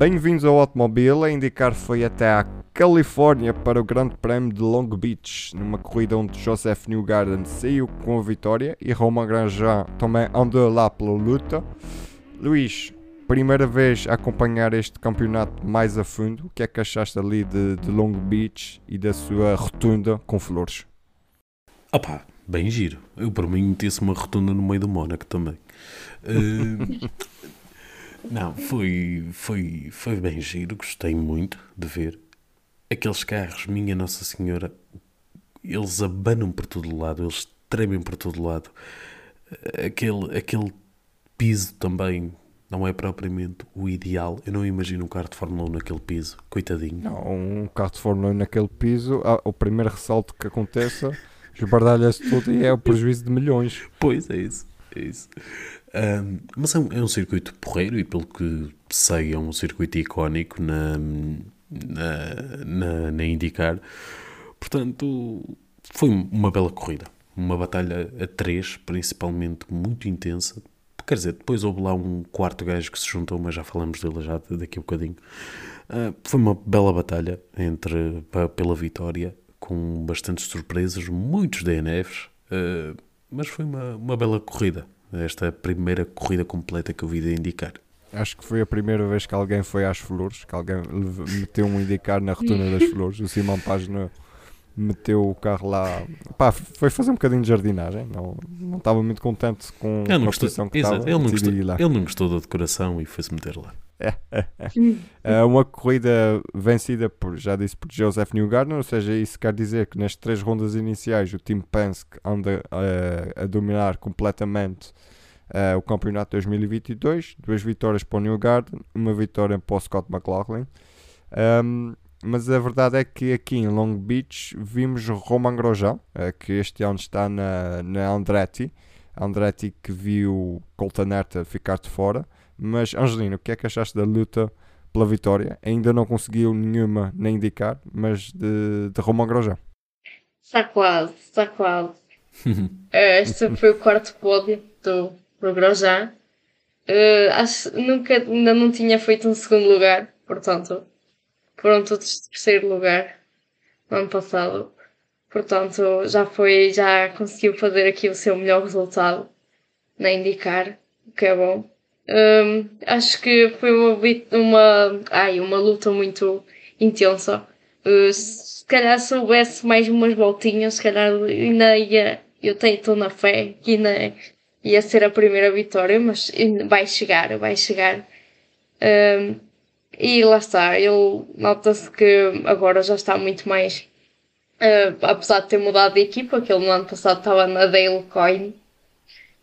Bem-vindos ao Automóvel. A indicar foi até à Califórnia para o Grande Prémio de Long Beach, numa corrida onde Joseph Newgarden saiu com a vitória e Romain Grosjean também andou lá pela luta. Luís, primeira vez a acompanhar este campeonato mais a fundo, o que é que achaste ali de, de Long Beach e da sua rotunda com flores? Opa, bem giro. Eu por mim metesse uma rotunda no meio do Mónaco também. Uh, não, foi, foi, foi bem giro, gostei muito de ver. Aqueles carros, minha Nossa Senhora, eles abanam por todo lado, eles tremem por todo lado. Aquele, aquele piso também não é propriamente o ideal. Eu não imagino um carro de Fórmula 1 naquele piso, coitadinho. Não, um carro de Fórmula 1 naquele piso, ah, o primeiro ressalto que aconteça, esbardalha-se tudo e é o prejuízo de milhões. Pois é isso, é isso. Um, mas é um, é um, circuito porreiro e, pelo que sei, é um circuito icónico na, na, na, na IndyCar. Portanto, foi uma bela corrida. Uma batalha a três, principalmente muito intensa. Quer dizer, depois houve lá um quarto gajo que se juntou, mas já falamos dele já daqui a um bocadinho. Uh, foi uma bela batalha entre, pela vitória, com bastantes surpresas, muitos DNFs, uh, mas foi uma, uma bela corrida esta primeira corrida completa que eu vi de indicar. Acho que foi a primeira vez que alguém foi às flores, que alguém meteu um indicar na rotunda das flores. O Simão Página meteu o carro lá. Pá, foi fazer um bocadinho de jardinagem. Não, não estava muito contente com a posição que estava. Ele não, gostou, ele não gostou da decoração e foi-se meter lá. É, uma corrida vencida por, já disse, por Joseph Newgarden, ou seja, isso quer dizer que nas três rondas iniciais o time Penske anda uh, a dominar completamente uh, o campeonato 2022, duas vitórias para o Newgarden, uma vitória para o Scott McLaughlin. Um, mas a verdade é que aqui em Long Beach vimos Roman Grosjean, uh, que este ano está na, na Andretti, Andretti que viu Colton Herta ficar de fora. Mas, Angelina, o que é que achaste da luta pela vitória? Ainda não conseguiu nenhuma nem indicar, mas de, de Romain Grosjean. Está quase, está quase. Eh, este foi o quarto pódio do, do Grosjean. Uh, acho nunca ainda não tinha feito um segundo lugar, portanto, foram todos de terceiro lugar no ano passado. Portanto, já foi, já conseguiu fazer aqui o seu melhor resultado na indicar, o que é bom. Um, acho que foi uma, uma, ai, uma luta muito intensa. Uh, se calhar soubesse mais umas voltinhas, se calhar ainda ia, eu estou na fé que ainda ia ser a primeira vitória, mas vai chegar, vai chegar. Um, e lá está, ele nota-se que agora já está muito mais, uh, apesar de ter mudado de equipa, que ele no ano passado estava na Dale Coin,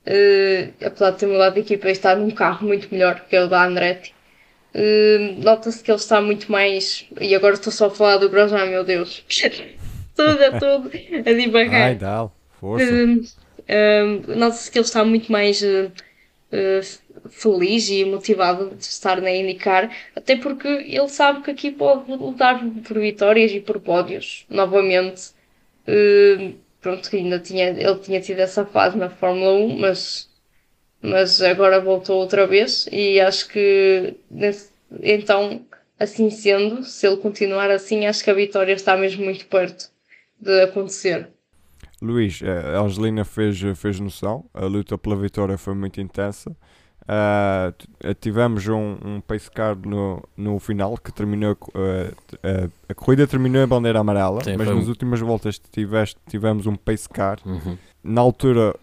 Uh, apesar de ter mudado de equipa e estar num carro muito melhor que o da Andretti. Uh, Nota-se que ele está muito mais. E agora estou só a falar do Grosjean, meu Deus. tudo, é tudo a divagar. Ai, dá, força. Uh, Nota-se que ele está muito mais feliz e motivado de estar na IndyCar, até porque ele sabe que aqui pode lutar por vitórias e por pódios novamente. Uh, pronto, ainda tinha, ele tinha tido essa fase na Fórmula 1, mas, mas agora voltou outra vez e acho que nesse, então, assim sendo, se ele continuar assim, acho que a vitória está mesmo muito perto de acontecer. Luís, a Angelina fez, fez noção, a luta pela vitória foi muito intensa. Uh, tivemos um, um pace car no, no final que terminou uh, uh, a corrida terminou em bandeira amarela, Sim, mas nas últimas voltas tiveste, tivemos um pace car. Uhum. Na altura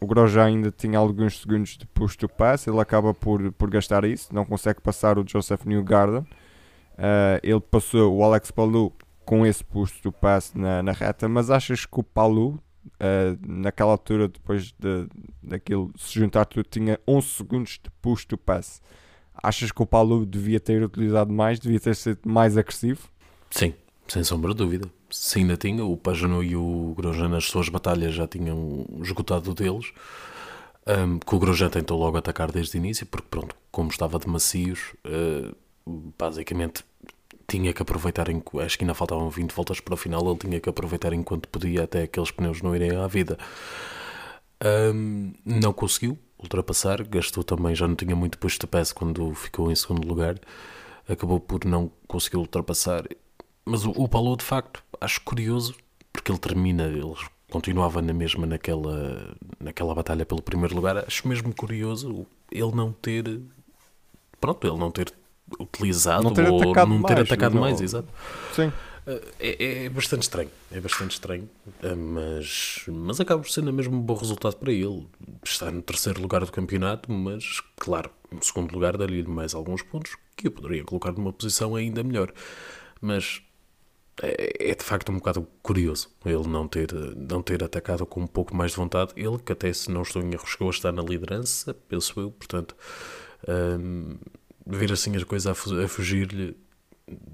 o Grosjean ainda tinha alguns segundos de push to pass, ele acaba por, por gastar isso, não consegue passar o Joseph Newgarden. ele passou o Alex Palou com esse push to pass na, na reta, mas achas que o Palou Uh, naquela altura, depois de, daquilo se juntar tudo, tinha 11 segundos de push to pass. Achas que o Paulo devia ter utilizado mais, devia ter sido mais agressivo? Sim, sem sombra de dúvida. Se ainda tinha, o Pajano e o Grosjean nas suas batalhas já tinham esgotado deles. Um, que o Grosjean tentou logo atacar desde o início, porque pronto, como estava de macios, uh, basicamente tinha que aproveitar, acho que ainda faltavam 20 voltas para o final, ele tinha que aproveitar enquanto podia até aqueles pneus não irem à vida. Um, não conseguiu ultrapassar, gastou também, já não tinha muito push to pass quando ficou em segundo lugar. acabou por não conseguir ultrapassar. Mas o, o Paulo, de facto, acho curioso, porque ele termina, ele continuava na mesma naquela, naquela batalha pelo primeiro lugar. Acho mesmo curioso ele não ter. Pronto, ele não ter utilizado Não ter ou atacado não ter mais, atacado não. mais, exato. Sim. É, é bastante estranho, é bastante estranho, eh, mas, mas acaba por ser mesmo um bom resultado para ele. Está no terceiro lugar do campeonato, mas claro, no segundo lugar daria-lhe mais alguns pontos que eu poderia colocar numa posição ainda melhor. Mas é, é de facto um bocado curioso ele não ter, não ter atacado com um pouco mais de vontade. Ele que até se não estou em erro chegou a estar na liderança, penso eu, portanto, hum, ver assim as coisas a, fu- a fugir-lhe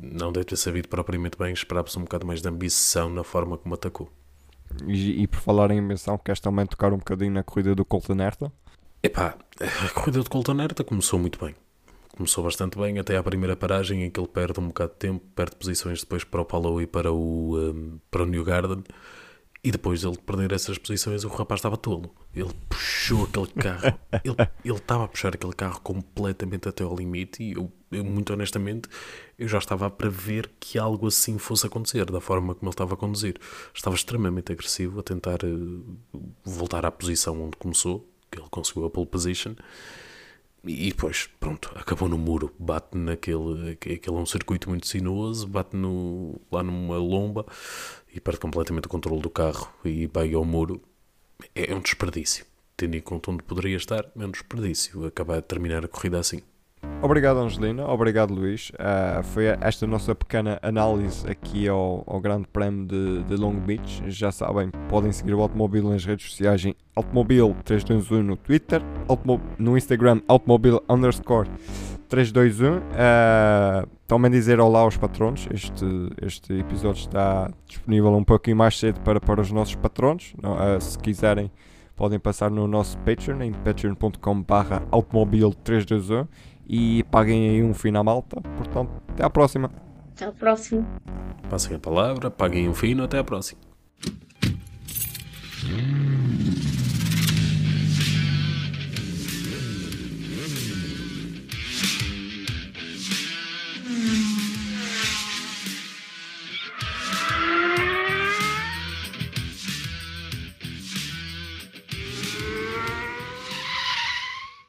não deve ter sabido propriamente bem, esperava-se um bocado mais de ambição na forma como atacou. E, e por falar em ambição, queres também tocar um bocadinho na corrida do Colton Herta? Epá, a corrida de Colton Herta começou muito bem. Começou bastante bem, até à primeira paragem em que ele perde um bocado de tempo, perde posições depois para o Palou e para o, um, para o New Garden. E depois de ele perder essas posições, o rapaz estava tolo. Ele puxou aquele carro, ele, ele estava a puxar aquele carro completamente até ao limite. E eu, eu, muito honestamente, eu já estava a prever que algo assim fosse acontecer, da forma como ele estava a conduzir. Estava extremamente agressivo a tentar eh, voltar à posição onde começou, que ele conseguiu a pole position. E depois, pronto, acabou no muro, bate naquele. Aquele é um circuito muito sinuoso, bate no, lá numa lomba e perde completamente o controle do carro e vai ao muro. É, é um desperdício. Tendo em conta onde poderia estar, é um desperdício acabar de terminar a corrida assim. Obrigado, Angelina. Obrigado, Luís. Ah, foi esta nossa pequena análise aqui ao, ao Grande Prémio de, de Long Beach. Já sabem, podem seguir o Automóvel nas redes sociais em Automobil321 no Twitter, no Instagram Automobil underscore 321. Ah, também dizer olá aos patronos. Este, este episódio está disponível um pouquinho mais cedo para, para os nossos patronos. Ah, se quiserem, podem passar no nosso Patreon em patreon.com/barra Automobil321 e paguem aí um fim na malta. Portanto, até à próxima. Até a próxima. Passem a palavra, paguem um fino, até à próxima.